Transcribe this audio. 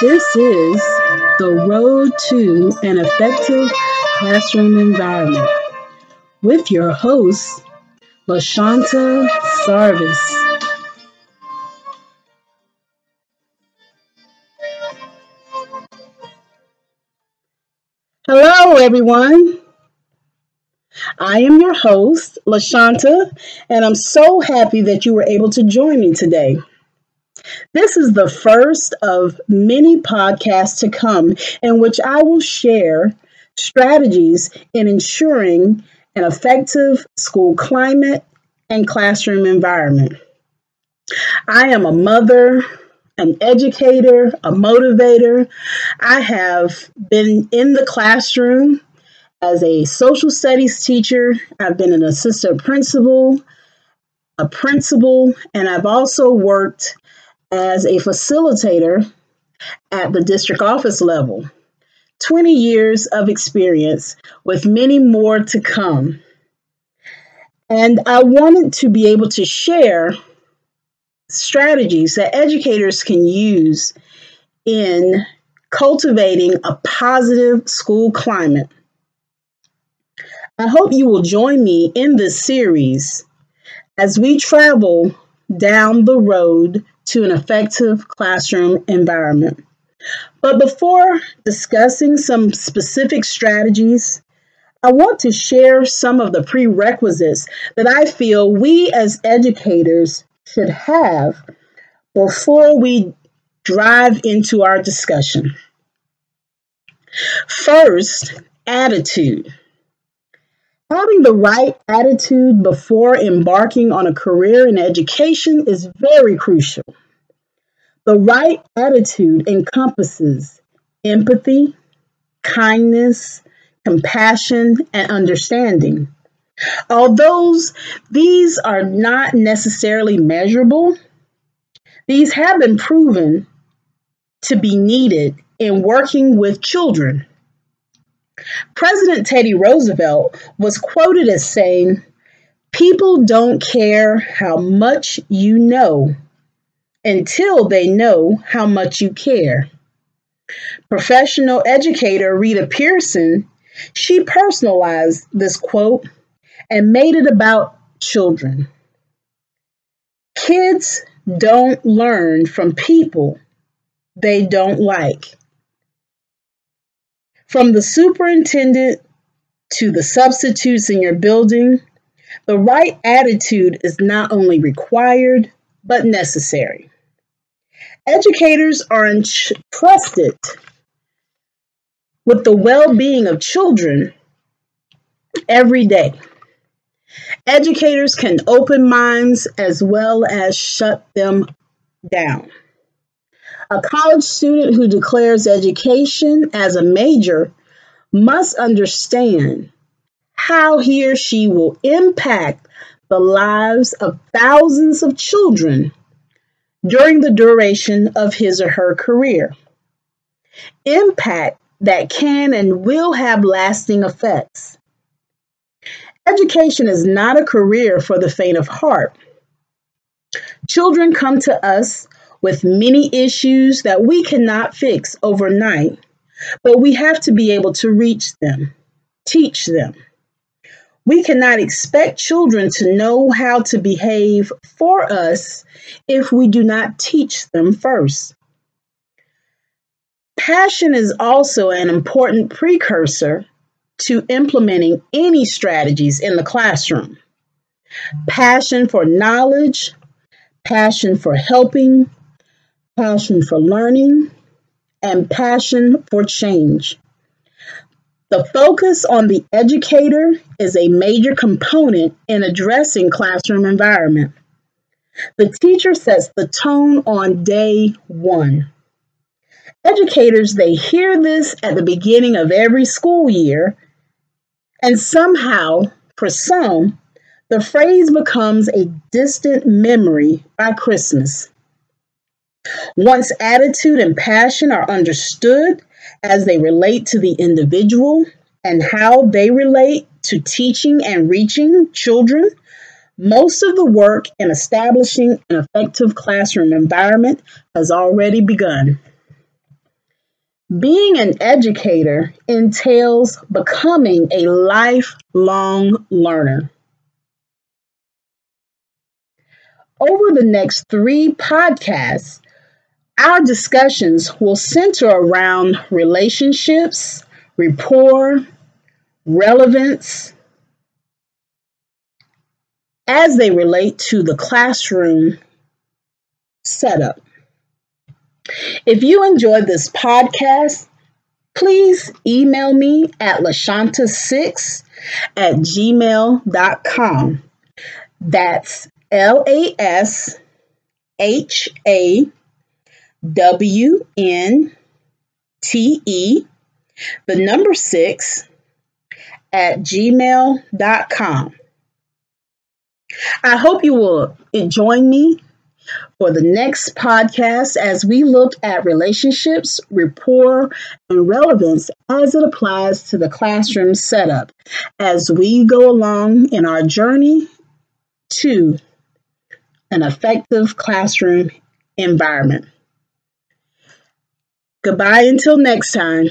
This is the road to an effective classroom environment with your host, Lashawnte Sarvis. Hello, everyone. I am your host, Lashawnte, and I'm so happy that you were able to join me today. This is the first of many podcasts to come in which I will share strategies in ensuring an effective school climate and classroom environment. I am a mother, an educator, a motivator. I have been in the classroom as a social studies teacher. I've been an assistant principal, a principal, and I've also worked as a facilitator at the district office level. 20 years of experience with many more to come. And I wanted to be able to share strategies that educators can use in cultivating a positive school climate. I hope you will join me in this series as we travel down the road to an effective classroom environment. But before discussing some specific strategies, I want to share some of the prerequisites that I feel we as educators should have before we drive into our discussion. First, attitude. Having the right attitude before embarking on a career in education is very crucial. The right attitude encompasses empathy, kindness, compassion, and understanding. Although these are not necessarily measurable, these have been proven to be needed in working with children. President Teddy Roosevelt was quoted as saying, People don't care how much you know until they know how much you care. Professional educator Rita Pierson, she personalized this quote and made it about children. Kids don't learn from people they don't like. From the superintendent to the substitutes in your building, the right attitude is not only required, but necessary. Educators are entrusted with the well being of children every day. Educators can open minds as well as shut them down. A college student who declares education as a major must understand how he or she will impact the lives of thousands of children during the duration of his or her career. Impact that can and will have lasting effects. Education is not a career for the faint of heart. Children come to us with many issues that we cannot fix overnight, but we have to be able to reach them, teach them. We cannot expect children to know how to behave for us if we do not teach them first. Passion is also an important precursor to implementing any strategies in the classroom. Passion for knowledge, passion for helping, passion for learning, and passion for change. The focus on the educator is a major component in addressing classroom environment. The teacher sets the tone on day one. Educators, they hear this at the beginning of every school year, and somehow, for some, the phrase becomes a distant memory by Christmas. Once attitude and passion are understood as they relate to the individual and how they relate to teaching and reaching children, most of the work in establishing an effective classroom environment has already begun. Being an educator entails becoming a lifelong learner. Over the next three podcasts, our discussions will center around relationships, rapport, relevance, as they relate to the classroom setup. If you enjoyed this podcast, please email me at lashawnte6 at gmail.com. That's L A S H A W N T E, the number six, at gmail.com. I hope you will join me for the next podcast as we look at relationships, rapport, and relevance as it applies to the classroom setup as we go along in our journey to an effective classroom environment. Goodbye until next time.